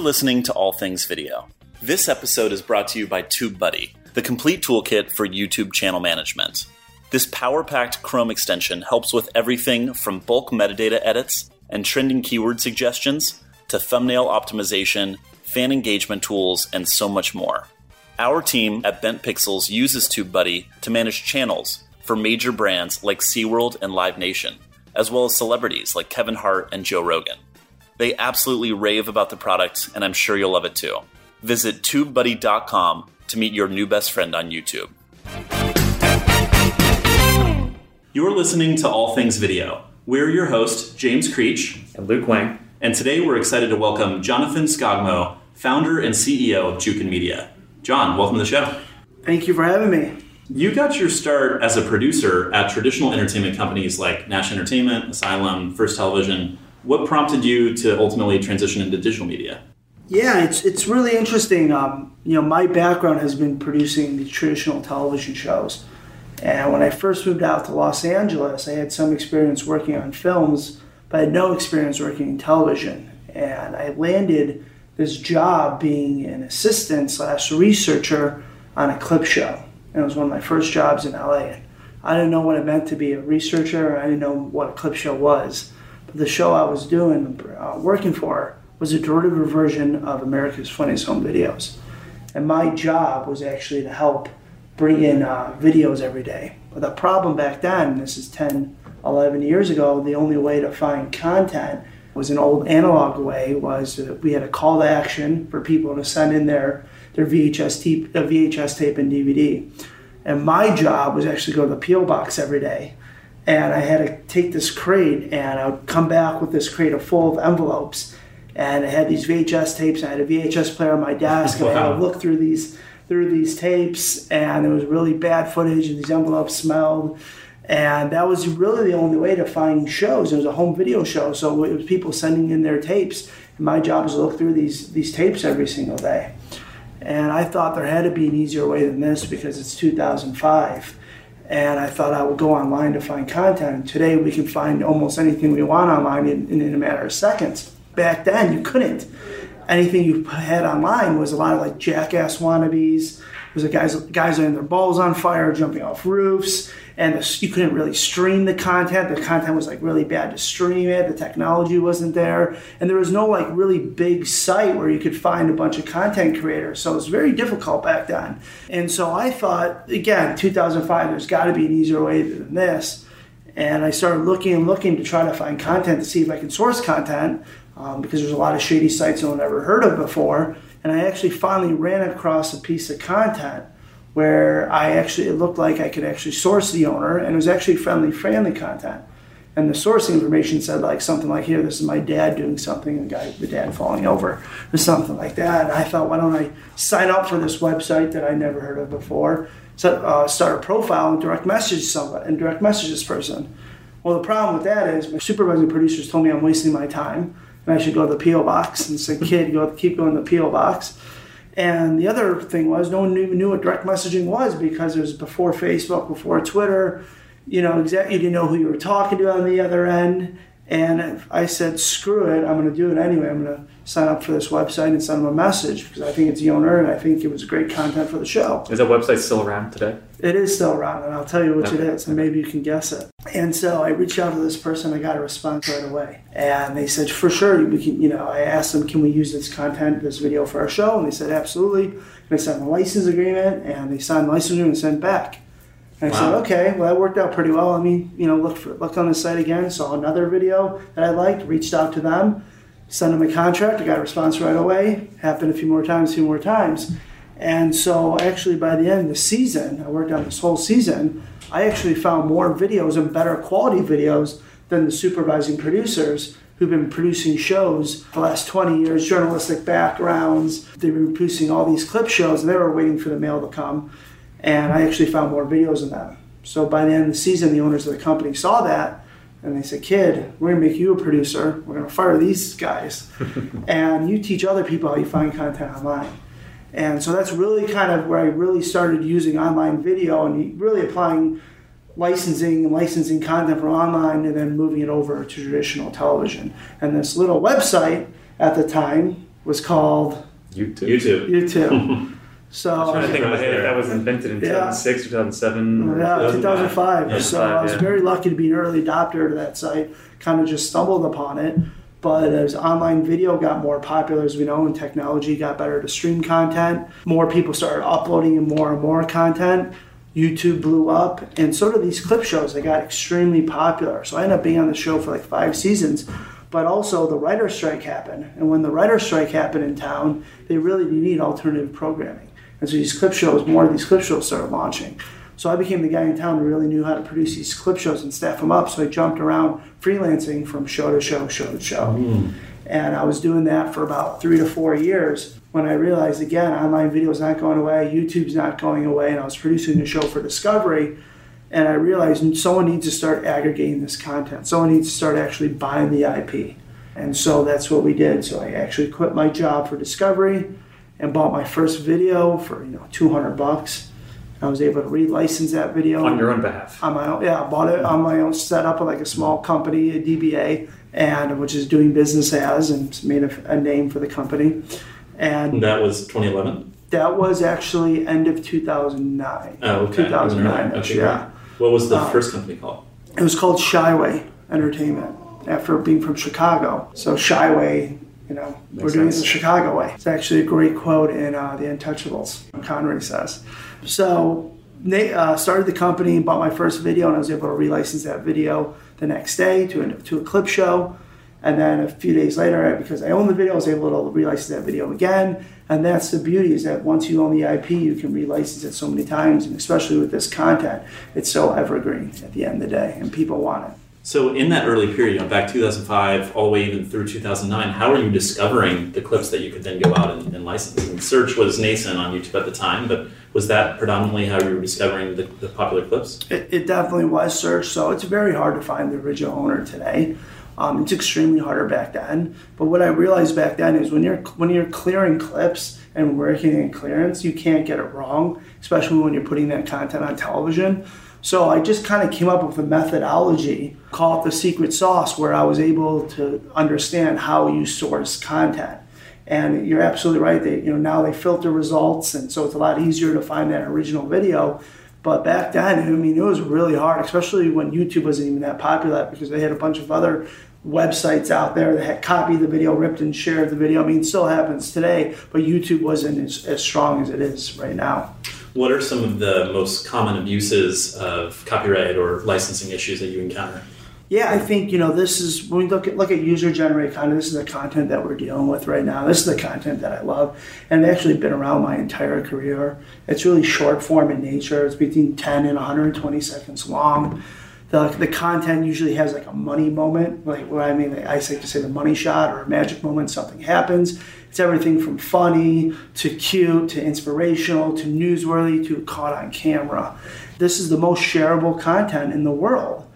You're listening to All Things Video. This episode is brought to you by TubeBuddy, the complete toolkit for YouTube channel management. This power packed Chrome extension helps with everything from bulk metadata edits and trending keyword suggestions to thumbnail optimization, fan engagement tools, and so much more. Our team at Bent Pixels uses TubeBuddy to manage channels for major brands like SeaWorld and Live Nation, as well as celebrities like Kevin Hart and Joe Rogan. They absolutely rave about the product, and I'm sure you'll love it too. Visit tubebuddy.com to meet your new best friend on YouTube. You're listening to All Things Video. We're your host, James Creech, and Luke Wang. and today we're excited to welcome Jonathan Skogmo, founder and CEO of Jukin Media. John, welcome to the show. Thank you for having me. You got your start as a producer at traditional entertainment companies like Nash Entertainment, Asylum, First Television. What prompted you to ultimately transition into digital media? Yeah, it's it's really interesting. Um, you know, my background has been producing the traditional television shows, and when I first moved out to Los Angeles, I had some experience working on films, but I had no experience working in television. And I landed this job being an assistant slash researcher on a clip show, and it was one of my first jobs in LA. I didn't know what it meant to be a researcher. I didn't know what a clip show was. The show I was doing, uh, working for, was a derivative version of America's Funniest Home Videos. And my job was actually to help bring in uh, videos every day. But the problem back then, this is 10, 11 years ago, the only way to find content was an old analog way, was we had a call to action for people to send in their, their VHS, tape, uh, VHS tape and DVD. And my job was actually go to the P.O. box every day. And I had to take this crate and I would come back with this crate of full of envelopes. And I had these VHS tapes. and I had a VHS player on my desk, and I had to look through these through these tapes. And there was really bad footage, and these envelopes smelled. And that was really the only way to find shows. It was a home video show, so it was people sending in their tapes. And my job was to look through these these tapes every single day. And I thought there had to be an easier way than this because it's 2005. And I thought I would go online to find content. And today we can find almost anything we want online in, in, in a matter of seconds. Back then you couldn't. Anything you had online was a lot of like jackass wannabes. It was guys guys having their balls on fire, jumping off roofs, and you couldn't really stream the content. The content was like really bad to stream it. The technology wasn't there, and there was no like really big site where you could find a bunch of content creators. So it was very difficult back then. And so I thought, again, 2005, there's got to be an easier way than this. And I started looking and looking to try to find content to see if I can source content um, because there's a lot of shady sites one ever heard of before. And I actually finally ran across a piece of content where I actually it looked like I could actually source the owner, and it was actually friendly friendly content. And the sourcing information said like something like here, this is my dad doing something, the guy, the dad falling over, or something like that. And I thought, why don't I sign up for this website that I never heard of before? So, uh, start a profile and direct message someone and direct message this person. Well, the problem with that is my supervising producers told me I'm wasting my time and I should go to the PO box and say, kid, go keep going to the PO box. And the other thing was, no one even knew what direct messaging was because it was before Facebook, before Twitter. You know, exactly, you didn't know who you were talking to on the other end. And I said, screw it, I'm going to do it anyway. I'm going to sign up for this website and send them a message because I think it's the owner and I think it was great content for the show. Is that website still around today? It is still around, and I'll tell you which it Okay. is, and maybe you can guess it. And so I reached out to this person, I got a response right away. And they said, for sure, we can, you know, I asked them, can we use this content, this video for our show? And they said, absolutely. And I signed the license agreement, and they signed the license agreement and sent back. And I said, okay, well, that worked out pretty well. Let me, you know, look for look on the site again, saw another video that I liked, reached out to them, sent them a contract. I got a response right away. Happened a few more times, a few more times. And so, actually, by the end of the season, I worked on this whole season. I actually found more videos and better quality videos than the supervising producers who've been producing shows for the last 20 years, journalistic backgrounds. They've been producing all these clip shows, and they were waiting for the mail to come. And I actually found more videos than them. So by the end of the season, the owners of the company saw that, and they said, "Kid, we're gonna make you a producer. We're gonna fire these guys, and you teach other people how you find content online." And so that's really kind of where I really started using online video and really applying licensing and licensing content from online and then moving it over to traditional television. And this little website at the time was called YouTube. YouTube. YouTube. So I'm trying to think of Right hey, there. that was invented in Yeah. 2006 or 2007. Yeah, 2005. Yeah, so I was yeah. very lucky to be an early adopter to that site. Kind of just stumbled upon it. But as online video got more popular, as we know, and technology got better to stream content, more people started uploading and more and more content. YouTube blew up, and so did these clip shows. They got extremely popular. So I ended up being on the show for like five seasons. But also, the writer's strike happened. And when the writer's strike happened in town, they really need alternative programming. And so these clip shows, more of these clip shows started launching. So I became the guy in town who really knew how to produce these clip shows and staff them up. So I jumped around freelancing from show to show, show to show. Mm. And I was doing that for about three to four years when I realized again, online video is not going away, YouTube's not going away, and I was producing a show for Discovery. And I realized someone needs to start aggregating this content. Someone needs to start actually buying the IP. And so that's what we did. So I actually quit my job for Discovery and bought my first video for you know 200 bucks. I was able to relicense that video on your own behalf. on my own. Yeah, I bought it on my own. Set up like a small company, a DBA, and which is doing business as, and made a, a name for the company. And That was 2011. that was actually end of 2009. Oh, okay. 2009. Okay, yeah. great. What was the Uh, first company called? It was called Shyway Entertainment after being from Chicago. So Shyway, you know, we're Makes doing it the Chicago way. It's actually a great quote in uh, The Untouchables. Connery says. So they uh, started the company, and bought my first video, and I was able to relicense that video the next day to a, to a clip show. And then a few days later, because I own the video, I was able to relicense that video again. And that's the beauty is that once you own the IP, you can relicense it so many times, and especially with this content, it's so evergreen at the end of the day, and people want it. So in that early period, you know, back 2005 all the way even through 2009, how were you discovering the clips that you could then go out and, and license? And search was nascent on YouTube at the time, but was that predominantly how you were discovering the, the popular clips? It, it definitely was search, so it's very hard to find the original owner today. Um, it's extremely harder back then. But what I realized back then is when you're when you're clearing clips and working in clearance, you can't get it wrong, especially when you're putting that content on television. So I just kind of came up with a methodology, call it the secret sauce, where I was able to understand how you source content. And you're absolutely right. They, you know, now they filter results, and so it's a lot easier to find that original video. But back then, I mean, it was really hard, especially when YouTube wasn't even that popular because they had a bunch of other websites out there that had copied the video, ripped and shared the video. I mean, it still happens today, but YouTube wasn't as, as strong as it is right now. What are some of the most common abuses of copyright or licensing issues that you encounter? Yeah, I think you know this is when we look at look at user generated content. This is the content that we're dealing with right now. This is the content that I love, and it's actually been around my entire career. It's really short form in nature. It's between ten and 120 seconds long. The, the content usually has like a money moment, like what I mean, I like to say the money shot or a magic moment. Something happens. It's everything from funny to cute to inspirational to newsworthy to caught on camera. This is the most shareable content in the world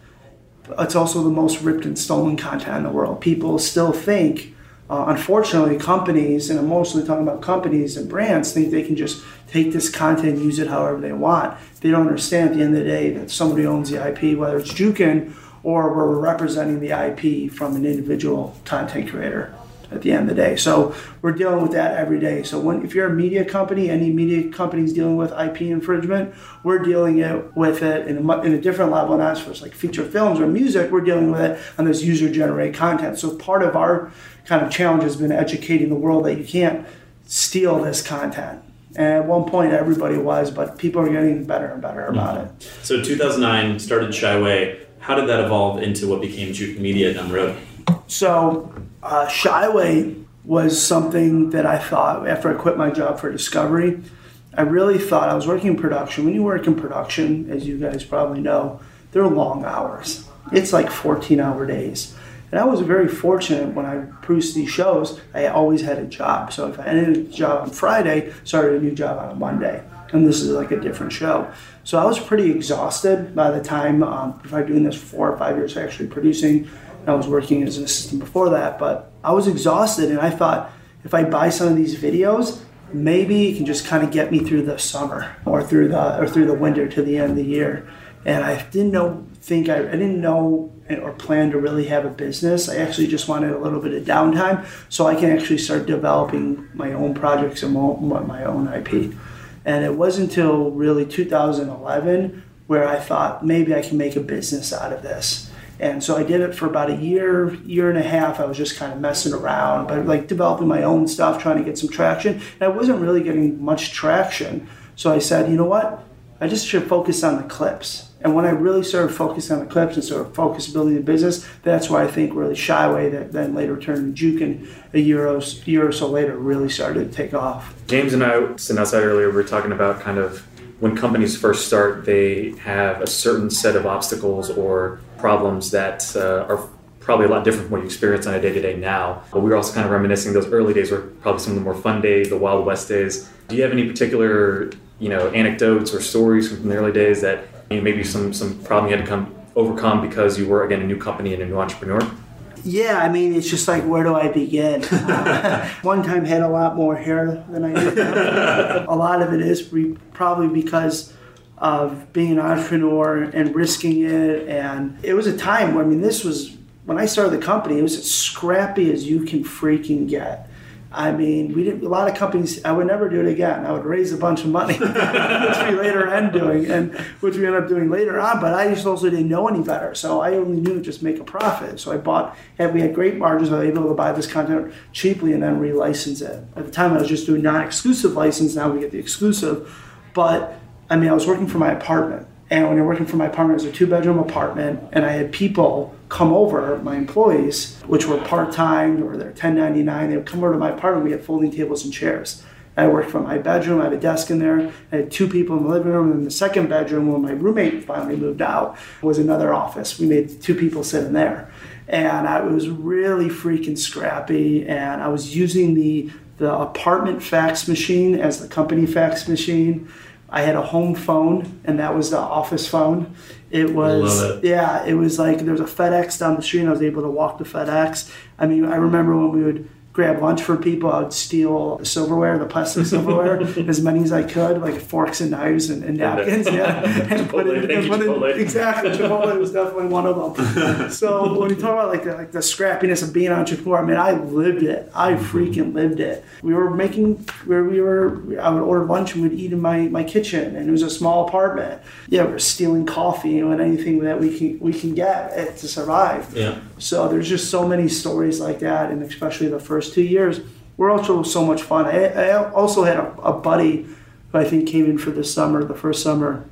it's also the most ripped and stolen content in the world. People still think, uh, unfortunately, companies, and I'm mostly talking about companies and brands, think they can just take this content and use it however they want. They don't understand at the end of the day that somebody owns the IP, whether it's Jukin or we're representing the IP from an individual content creator at the end of the day. So we're dealing with that every day. So when if you're a media company, any media company is dealing with IP infringement, we're dealing it with it in a, in a different level. Not for like feature films or music, we're dealing with it on this user generated content. So part of our kind of challenge has been educating the world that you can't steal this content. And at one point, everybody was, but people are getting better and better about mm-hmm. it. So 2009 started Shyway. How did that evolve into what became Juke Media down the road? So, uh, Shyway was something that I thought after I quit my job for Discovery. I really thought I was working in production. When you work in production, as you guys probably know, they're long hours. It's like 14 hour days. And I was very fortunate when I produced these shows, I always had a job. So if I ended a job on Friday, started a new job on a Monday. And this is like a different show. So I was pretty exhausted by the time, um, if I'm doing this for four or five years, actually producing. I was working as an assistant before that, but I was exhausted and I thought if I buy some of these videos, maybe it can just kind of get me through the summer or through the or through the winter to the end of the year. and I didn't know think I, I didn't know or plan to really have a business. I actually just wanted a little bit of downtime so I can actually start developing my own projects and my own IP. And it wasn't until really 2011 where I thought maybe I can make a business out of this. And so I did it for about a year, year and a half. I was just kind of messing around, but like developing my own stuff, trying to get some traction. And I wasn't really getting much traction. So I said, you know what? I just should focus on the clips. And when I really started focusing on the clips and sort of focus building the business, that's why I think really Shyway that then later turned to Jukin a year or, year or so later really started to take off. James and I, sitting outside earlier, we were talking about kind of when companies first start, they have a certain set of obstacles or problems that uh, are probably a lot different from what you experience on a day to day now. But we were also kind of reminiscing those early days were probably some of the more fun days, the Wild West days. Do you have any particular, you know, anecdotes or stories from the early days that you know, maybe some some problem you had to come overcome because you were again a new company and a new entrepreneur? Yeah, I mean, it's just like, where do I begin? Uh, one time had a lot more hair than I do a lot of it is probably because of being an entrepreneur and risking it. And it was a time where, I mean, this was when I started the company, it was as scrappy as you can freaking get. I mean, we did a lot of companies. I would never do it again. I would raise a bunch of money, which we later end doing, and which we end up doing later on. But I just also didn't know any better, so I only knew just make a profit. So I bought, and we had great margins. I was able to buy this content cheaply and then relicense it. At the time, I was just doing non-exclusive license. Now we get the exclusive, but I mean, I was working for my apartment. And when you're working for my apartment, it was a two bedroom apartment, and I had people come over, my employees, which were part time or they're 1099, they would come over to my apartment. We had folding tables and chairs. I worked from my bedroom. I had a desk in there. I had two people in the living room. And in the second bedroom, when my roommate finally moved out, was another office. We made two people sit in there. And I was really freaking scrappy. And I was using the, the apartment fax machine as the company fax machine. I had a home phone, and that was the office phone. It was it. yeah, it was like there was a FedEx down the street, and I was able to walk to FedEx. I mean, I remember when we would grab lunch for people. I would steal the silverware, the plastic silverware, as many as I could, like forks and knives and, and napkins. yeah, and put it, and put it exactly. Chipotle was definitely one of them. so when you talk about like the, like the scrappiness of being an entrepreneur, I mean, I lived it. I mm-hmm. freaking lived it. We were making where we were. I would order lunch and we'd eat in my, my kitchen, and it was a small apartment. Yeah, we are stealing coffee and anything that we can we can get to survive. Yeah. So there's just so many stories like that, and especially the first first two years were also so much fun. I, I also had a, a, buddy who I think came in for the summer, the first summer,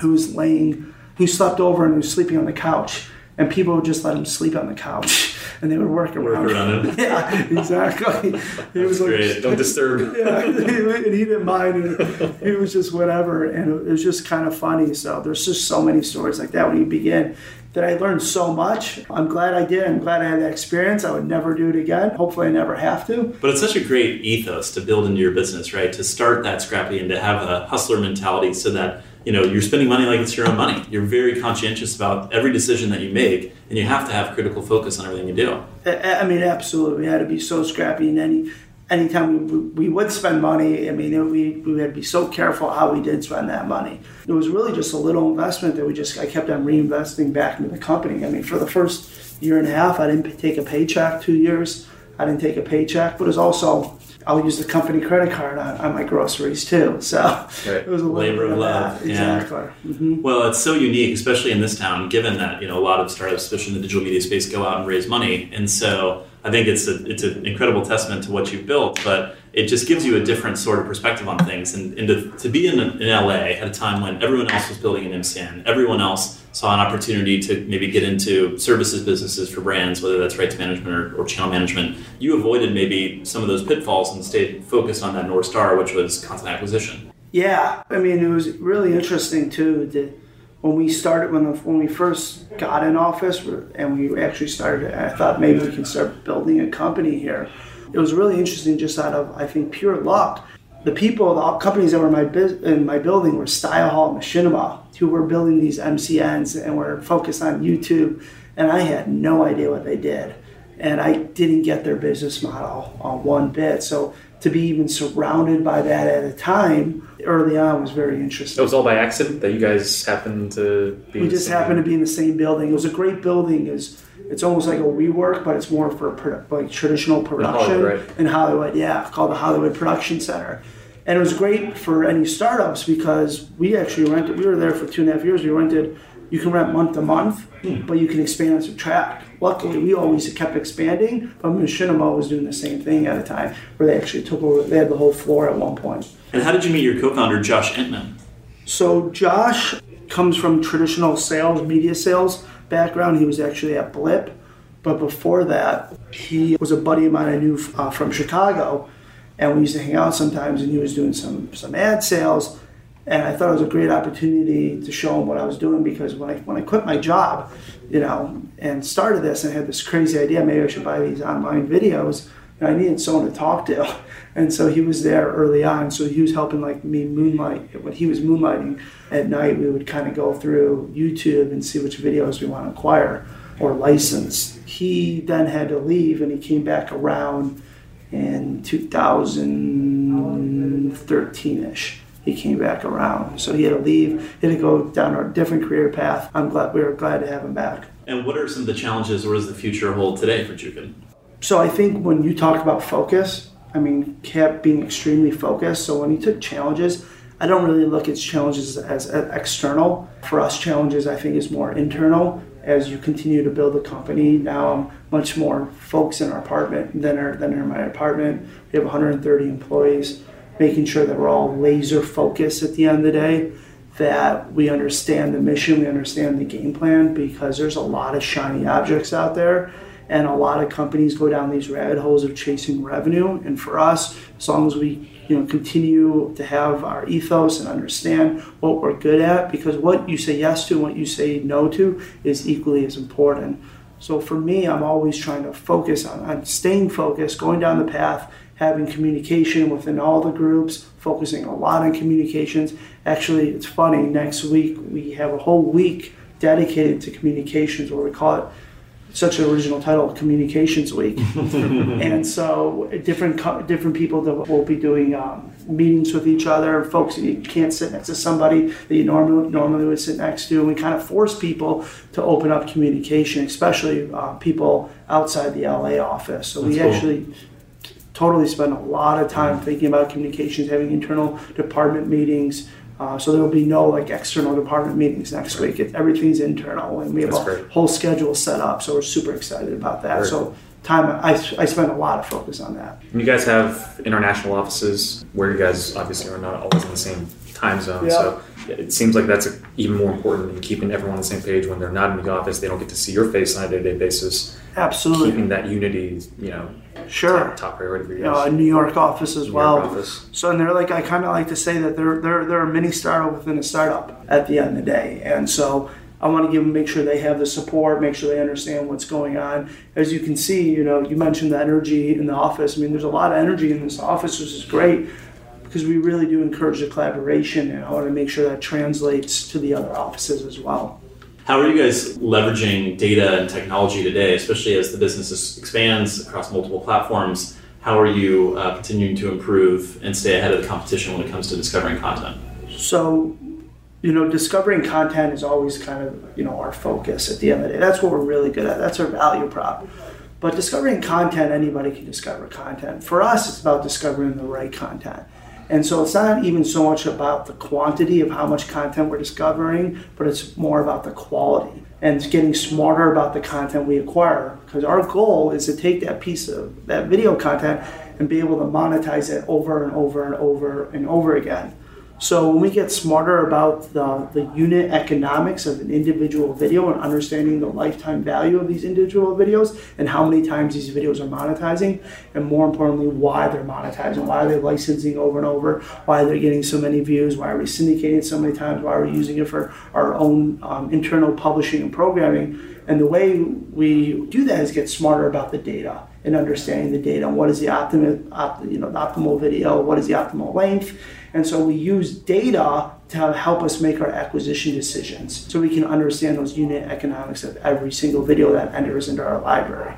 who was laying, who slept over and was sleeping on the couch, and people would just let him sleep on the couch. And they would work around, work around him. yeah, exactly. He was like, great. Don't disturb. yeah, and he didn't mind. And he was just whatever, and it was just kind of funny. So there's just so many stories like that when you begin that I learned so much. I'm glad I did. I'm glad I had that experience. I would never do it again. Hopefully, I never have to. But it's such a great ethos to build into your business, right? To start that scrappy and to have a hustler mentality so that you know you're spending money like it's your own money. You're very conscientious about every decision that you make, and you have to have critical focus on everything you do. I mean, absolutely. We had to be so scrappy in any anytime we, we would spend money, I mean, we, we had to be so careful how we did spend that money. It was really just a little investment that we just, I kept on reinvesting back into the company. I mean, for the first year and a half, I didn't take a paycheck, two years, I didn't take a paycheck, but it was also, I'll use the company credit card on, on my groceries too. So right. it was a labor of love. That. Exactly. Yeah. Mm-hmm. Well, it's so unique, especially in this town, given that, you know, a lot of startups, especially in the digital media space, go out and raise money. And so, I think it's a, it's an incredible testament to what you've built, but it just gives you a different sort of perspective on things. And, and to, to be in, in LA at a time when everyone else was building an MCN, everyone else saw an opportunity to maybe get into services businesses for brands, whether that's rights management or, or channel management, you avoided maybe some of those pitfalls and stayed focused on that North Star, which was content acquisition. Yeah, I mean, it was really interesting too. That when we started when the, when we first got in office and we actually started i thought maybe we can start building a company here. It was really interesting just out of i think pure luck. The people the companies that were in my, in my building were StyleHaul and machinima who were building these mcns and were focused on youtube and i had no idea what they did. And i didn't get their business model on one bit. So to be even surrounded by that at a time early on was very interesting. It was all by accident that you guys happened to be. we just happened to be in the same building. It was a great building. It's it's almost like a WeWork, but it's more for produ- like traditional production Hollywood, right? in Hollywood. Yeah, called the Hollywood Production Center. And it was great for any startups because we actually rented. We were there for two and a half years. We rented. You can rent month to month, hmm. but you can expand and subtract. Luckily, we always kept expanding, but Machinima was doing the same thing at a time, where they actually took over. They had the whole floor at one point. And how did you meet your co-founder Josh Entman? So Josh comes from traditional sales, media sales background. He was actually at Blip, but before that, he was a buddy of mine I knew uh, from Chicago, and we used to hang out sometimes. And he was doing some some ad sales, and I thought it was a great opportunity to show him what I was doing because when I when I quit my job, you know, and started this, and I had this crazy idea maybe I should buy these online videos. And I needed someone to talk to, and so he was there early on. So he was helping like me moonlight when he was moonlighting at night. We would kind of go through YouTube and see which videos we want to acquire or license. He then had to leave, and he came back around in 2013 ish. He came back around, so he had to leave. He had to go down a different career path. I'm glad we were glad to have him back. And what are some of the challenges, or does the future hold today for Jukin? So I think when you talk about focus, I mean, kept being extremely focused. So when he took challenges, I don't really look at challenges as, external. For us, challenges I think is more internal. As you continue to build a company, now I'm much more folks in our apartment than are than in my apartment. We have 130 employees, making sure that we're all laser focused at the end of the day. That we understand the mission, we understand the game plan, because there's a lot of shiny objects out there and a lot of companies go down these rabbit holes of chasing revenue. And for us as long as we you know continue to have our ethos and understand what we're good at because what you say yes to and what you say no to is equally as important. So for me i'm always trying to focus on, on staying focused going down the path having communication within all the groups focusing a lot on communications. Actually it's funny next week we have a whole week dedicated to communications where we call it such an original title, Communications Week. and so different co- different people that will be doing um, meetings with each other, folks that you can't sit next to somebody that you normally normally would sit next to, and we kind of force people to open up communication, especially uh, people outside the LA office. So we cool. actually totally spend a lot of time thinking about communications, having internal department meetings. Uh, so there will be no like external department meetings next week. It, everything's internal, and we have That's a great. whole schedule set up. So we're super excited about that. Very so time, I, I spend a lot of focus on that. And you guys have international offices where you guys obviously are not always in the same time zone. Yeah. So it seems like that's even more important in keeping everyone on the same page when they're not in the office. They don't get to see your face on a day-to-day basis. Absolutely, Keeping that unity, you know, sure. top, top priority for you You know, a New York office as New well. Office. So, and they're like, I kind of like to say that they're they're they're a mini startup within a startup at the end of the day, and so I want to give them make sure they have the support, make sure they understand what's going on. As you can see, you know, you mentioned the energy in the office. I mean, there's a lot of energy in this office, which is great because we really do encourage the collaboration, and I want to make sure that translates to the other offices as well. How are you guys leveraging data and technology today, especially as the business expands across multiple platforms? How are you uh, continuing to improve and stay ahead of the competition when it comes to discovering content? So, you know, discovering content is always kind of, you know, our focus at the end of the day. That's what we're really good at. That's our value prop. But discovering content, anybody can discover content. For us, it's about discovering the right content. And so it's not even so much about the quantity of how much content we're discovering, but it's more about the quality and it's getting smarter about the content we acquire. Because our goal is to take that piece of that video content and be able to monetize it over and over and over and over again. So when we get smarter about the, the unit economics of an individual video and understanding the lifetime value of these individual videos and how many times these videos are monetizing, and more importantly, why they're monetizing, why are they licensing over and over, why they're getting so many views, why are we syndicating so many times, why are we using it for our own um, internal publishing and programming. And the way we do that is get smarter about the data and understanding the data. What is the optimal, opt, you know, the optimal video? What is the optimal length? And so we use data to help us make our acquisition decisions, so we can understand those unit economics of every single video that enters into our library.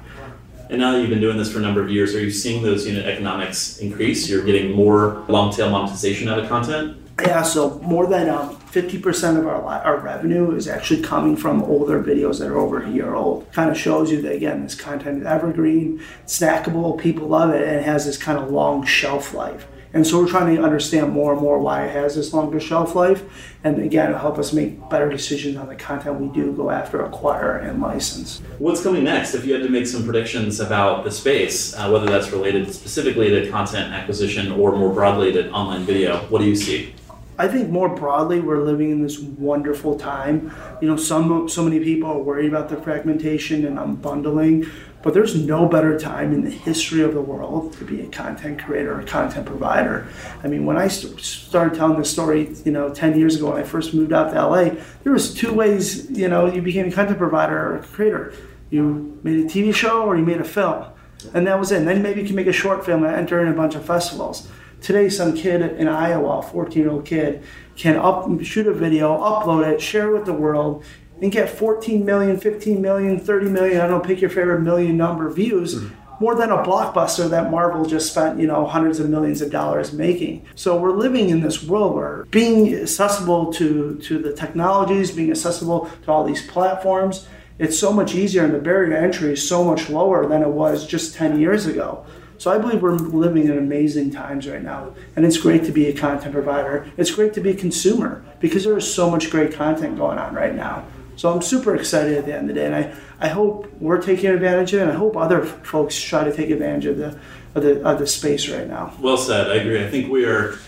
And now that you've been doing this for a number of years, are you seeing those unit economics increase? You're getting more long tail monetization out of content? Yeah, so more than um, 50% of our, our revenue is actually coming from older videos that are over a year old. Kind of shows you that, again, this content is evergreen, snackable, people love it, and it has this kind of long shelf life. And so we're trying to understand more and more why it has this longer shelf life. And again, it'll help us make better decisions on the content we do go after, acquire, and license. What's coming next? If you had to make some predictions about the space, uh, whether that's related specifically to content acquisition or more broadly to online video, what do you see? I think more broadly, we're living in this wonderful time. You know, some so many people are worried about the fragmentation and unbundling, but there's no better time in the history of the world to be a content creator or content provider. I mean, when I st- started telling this story, you know, 10 years ago when I first moved out to LA, there was two ways, you know, you became a content provider or a creator. You made a TV show or you made a film. And that was it. And then maybe you can make a short film and enter in a bunch of festivals. Today, some kid in Iowa, 14 year old kid, can up, shoot a video, upload it, share it with the world, and get 14 million, 15 million, 30 million, I don't know, pick your favorite million number views. Mm-hmm. More than a blockbuster that Marvel just spent, you know, hundreds of millions of dollars making. So we're living in this world where being accessible to, to the technologies, being accessible to all these platforms, it's so much easier and the barrier to entry is so much lower than it was just 10 years ago. So I believe we're living in amazing times right now. And it's great to be a content provider. It's great to be a consumer because there is so much great content going on right now. So I'm super excited at the end of the day. And I, I hope we're taking advantage of it. And I hope other folks try to take advantage of the, of the, of the space right now. Well said. I agree. I think we are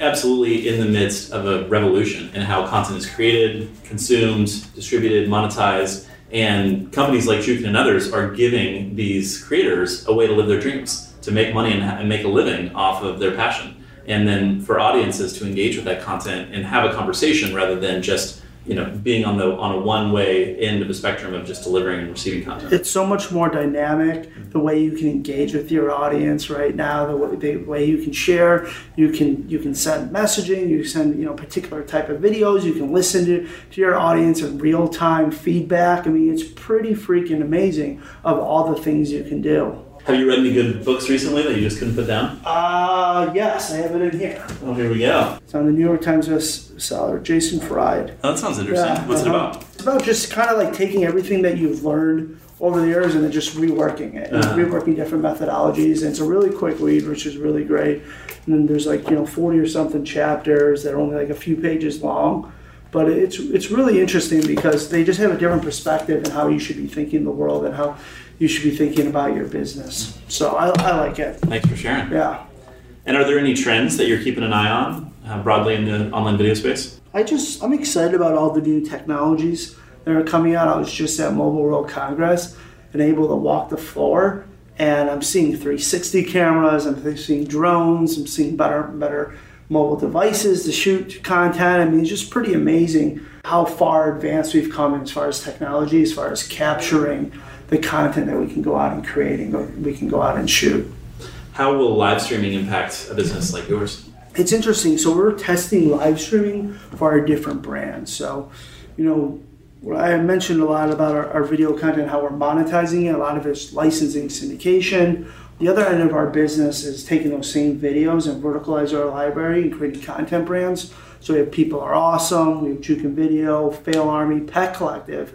absolutely in the midst of a revolution in how content is created, consumed, distributed, monetized. And companies like Jukin and others are giving these creators a way to live their dreams to make money and, and make a living off of their passion. And then for audiences to engage with that content and have a conversation rather than just you know being on the on a one way end of the spectrum of just delivering and receiving content. It's so much more dynamic the way you can engage with your audience right now the way, the way you can share. You can you can send messaging you send you know particular type of videos you can listen to, to your audience in real time feedback. I mean it's pretty freaking amazing of all the things you can do have you read any good books recently that you just couldn't put down? Uh, yes, I have it in here. Oh, here we go. It's on the New York Times bestseller, Jason Fried. Oh, that sounds interesting. Yeah, What's uh-huh. it about? It's about just kind of like taking everything that you've learned over the years and then just reworking it, uh-huh. reworking different methodologies. And it's a really quick read, which is really great. And then there's like, you know, 40 or something chapters that are only like a few pages long but it's it's really interesting because they just have a different perspective and how you should be thinking the world and how you should be thinking about your business. So I, I like it. Thanks for sharing. Yeah. And are there any trends that you're keeping an eye on uh, broadly in the online video space? I just I'm excited about all the new technologies that are coming out. I was just at Mobile World Congress and able to walk the floor, and I'm seeing 360 cameras. I'm seeing drones. I'm seeing better better mobile devices to shoot content. I mean, it's just pretty amazing how far advanced we've come as far as technology, as far as capturing the content that we can go out and create and we can go out and shoot. How will live streaming impact a business like yours? It's interesting. So we're testing live streaming for our different brands. So, you know, I mentioned a lot about our, our video content, how we're monetizing it. A lot of it's licensing, syndication. The other end of our business is taking those same videos and verticalize our library and creating content brands. So we have People Are Awesome, we have Jukin Video, Fail Army, Pet Collective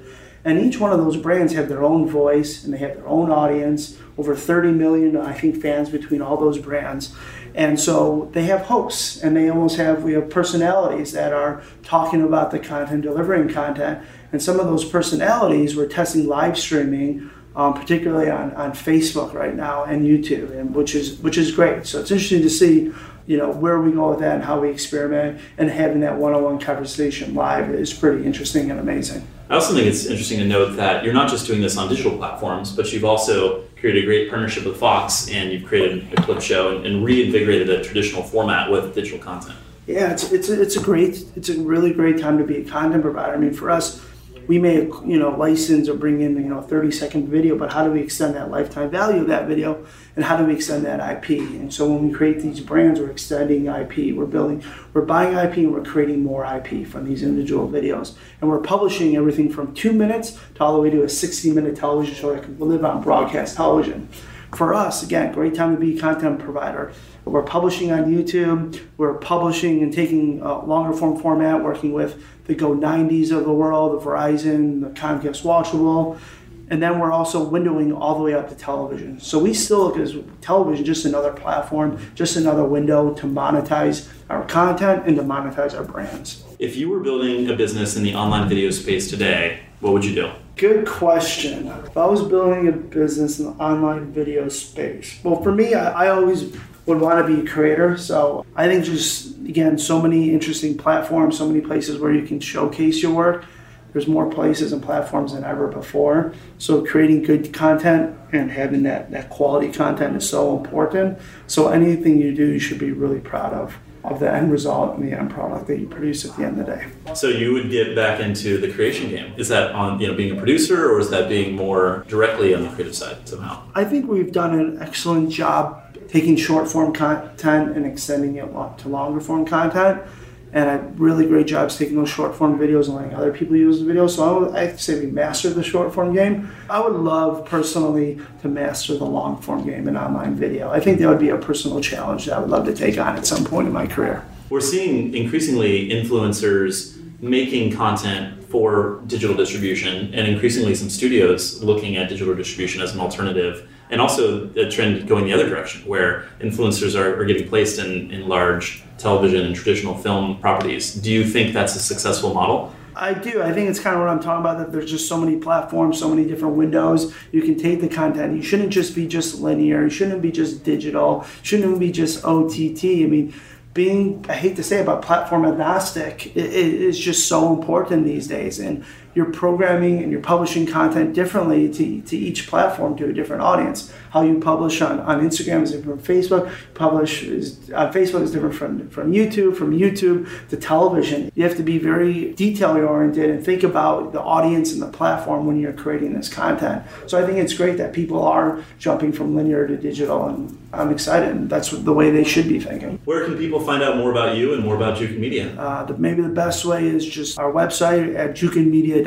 and each one of those brands have their own voice and they have their own audience, over 30 million, I think, fans between all those brands. And so they have hosts and they almost have, we have personalities that are talking about the content, delivering content. And some of those personalities we're testing live streaming um, particularly on, on Facebook right now and YouTube, and which is which is great. So it's interesting to see, you know, where we go with that and how we experiment, and having that one-on-one conversation live is pretty interesting and amazing. I also think it's interesting to note that you're not just doing this on digital platforms, but you've also created a great partnership with Fox, and you've created a clip show and, and reinvigorated a traditional format with digital content. Yeah, it's it's a, it's a great it's a really great time to be a content provider. I mean, for us we may you know license or bring in you know a 30 second video but how do we extend that lifetime value of that video and how do we extend that ip and so when we create these brands we're extending ip we're building we're buying ip and we're creating more ip from these individual videos and we're publishing everything from two minutes to all the way to a 60 minute television show that can live on broadcast television for us, again, great time to be a content provider. We're publishing on YouTube. We're publishing and taking a longer form format, working with the Go90s of the world, the Verizon, the Comcast Watchable. And then we're also windowing all the way up to television. So we still look at television just another platform, just another window to monetize our content and to monetize our brands. If you were building a business in the online video space today, what would you do? Good question. If I was building a business in the online video space, well, for me, I, I always would want to be a creator. So I think just, again, so many interesting platforms, so many places where you can showcase your work there's more places and platforms than ever before. So creating good content and having that, that quality content is so important. So anything you do, you should be really proud of of the end result and the end product that you produce at the end of the day. So you would get back into the creation game. Is that on you know being a producer or is that being more directly on the creative side somehow? I think we've done an excellent job taking short form content and extending it to longer form content and a really great job taking those short form videos and letting other people use the videos. So I would say we mastered the short form game. I would love personally to master the long form game in online video. I think that would be a personal challenge that I would love to take on at some point in my career. We're seeing increasingly influencers making content for digital distribution and increasingly some studios looking at digital distribution as an alternative and also a trend going the other direction where influencers are, are getting placed in, in large television and traditional film properties. Do you think that's a successful model? I do. I think it's kind of what I'm talking about. That there's just so many platforms, so many different windows. You can take the content. You shouldn't just be just linear. You shouldn't be just digital. Shouldn't be just OTT. I mean, being I hate to say it, but platform agnostic is just so important these days. And you're programming and you're publishing content differently to, to each platform to a different audience. How you publish on, on Instagram is different from Facebook. Publish is, on Facebook is different from, from YouTube. From YouTube to television, you have to be very detail oriented and think about the audience and the platform when you're creating this content. So I think it's great that people are jumping from linear to digital, and I'm excited. And that's the way they should be thinking. Where can people find out more about you and more about Jukin Media? Uh, the, maybe the best way is just our website at jukinmedia.com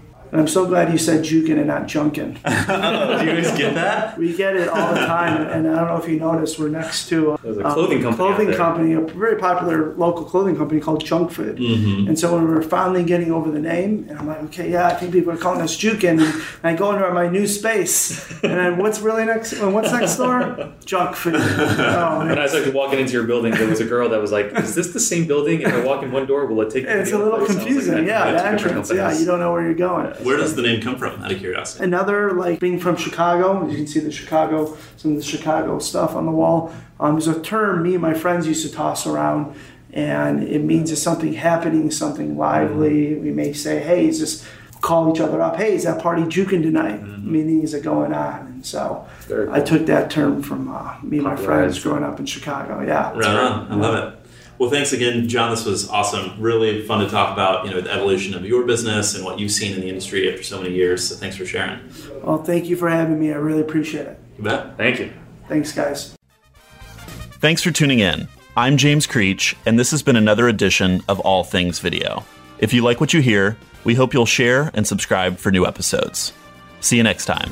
And I'm so glad you said Jukin and not Junkin. oh, do you guys get that? we get it all the time. And I don't know if you noticed, we're next to a, a clothing um, company. Clothing company, a very popular local clothing company called Junk Food. Mm-hmm. And so when we were finally getting over the name, and I'm like, okay, yeah, I think people are calling us Jukin. And I go into my new space, and then what's really next? And what's next door? Junk Food. Oh, and I was like walking into your building, there was a girl that was like, is this the same building? If I walk in one door, will it take me? It's a little place? confusing. Like, yeah, the entrance. Yeah, you don't know where you're going. Where does the name come from, out of curiosity? Another, like being from Chicago, you can see the Chicago, some of the Chicago stuff on the wall. Um, there's a term me and my friends used to toss around, and it means it's something happening, something lively. Mm-hmm. We may say, hey, is this call each other up, hey, is that party juking tonight? Mm-hmm. Meaning, is it going on? And so cool. I took that term from uh, me and my friends growing up in Chicago. Yeah. Right on. I love it. Well, thanks again, John. This was awesome. Really fun to talk about, you know, the evolution of your business and what you've seen in the industry after so many years. So thanks for sharing. Well, thank you for having me. I really appreciate it. You bet. Thank you. Thanks, guys. Thanks for tuning in. I'm James Creech, and this has been another edition of All Things Video. If you like what you hear, we hope you'll share and subscribe for new episodes. See you next time.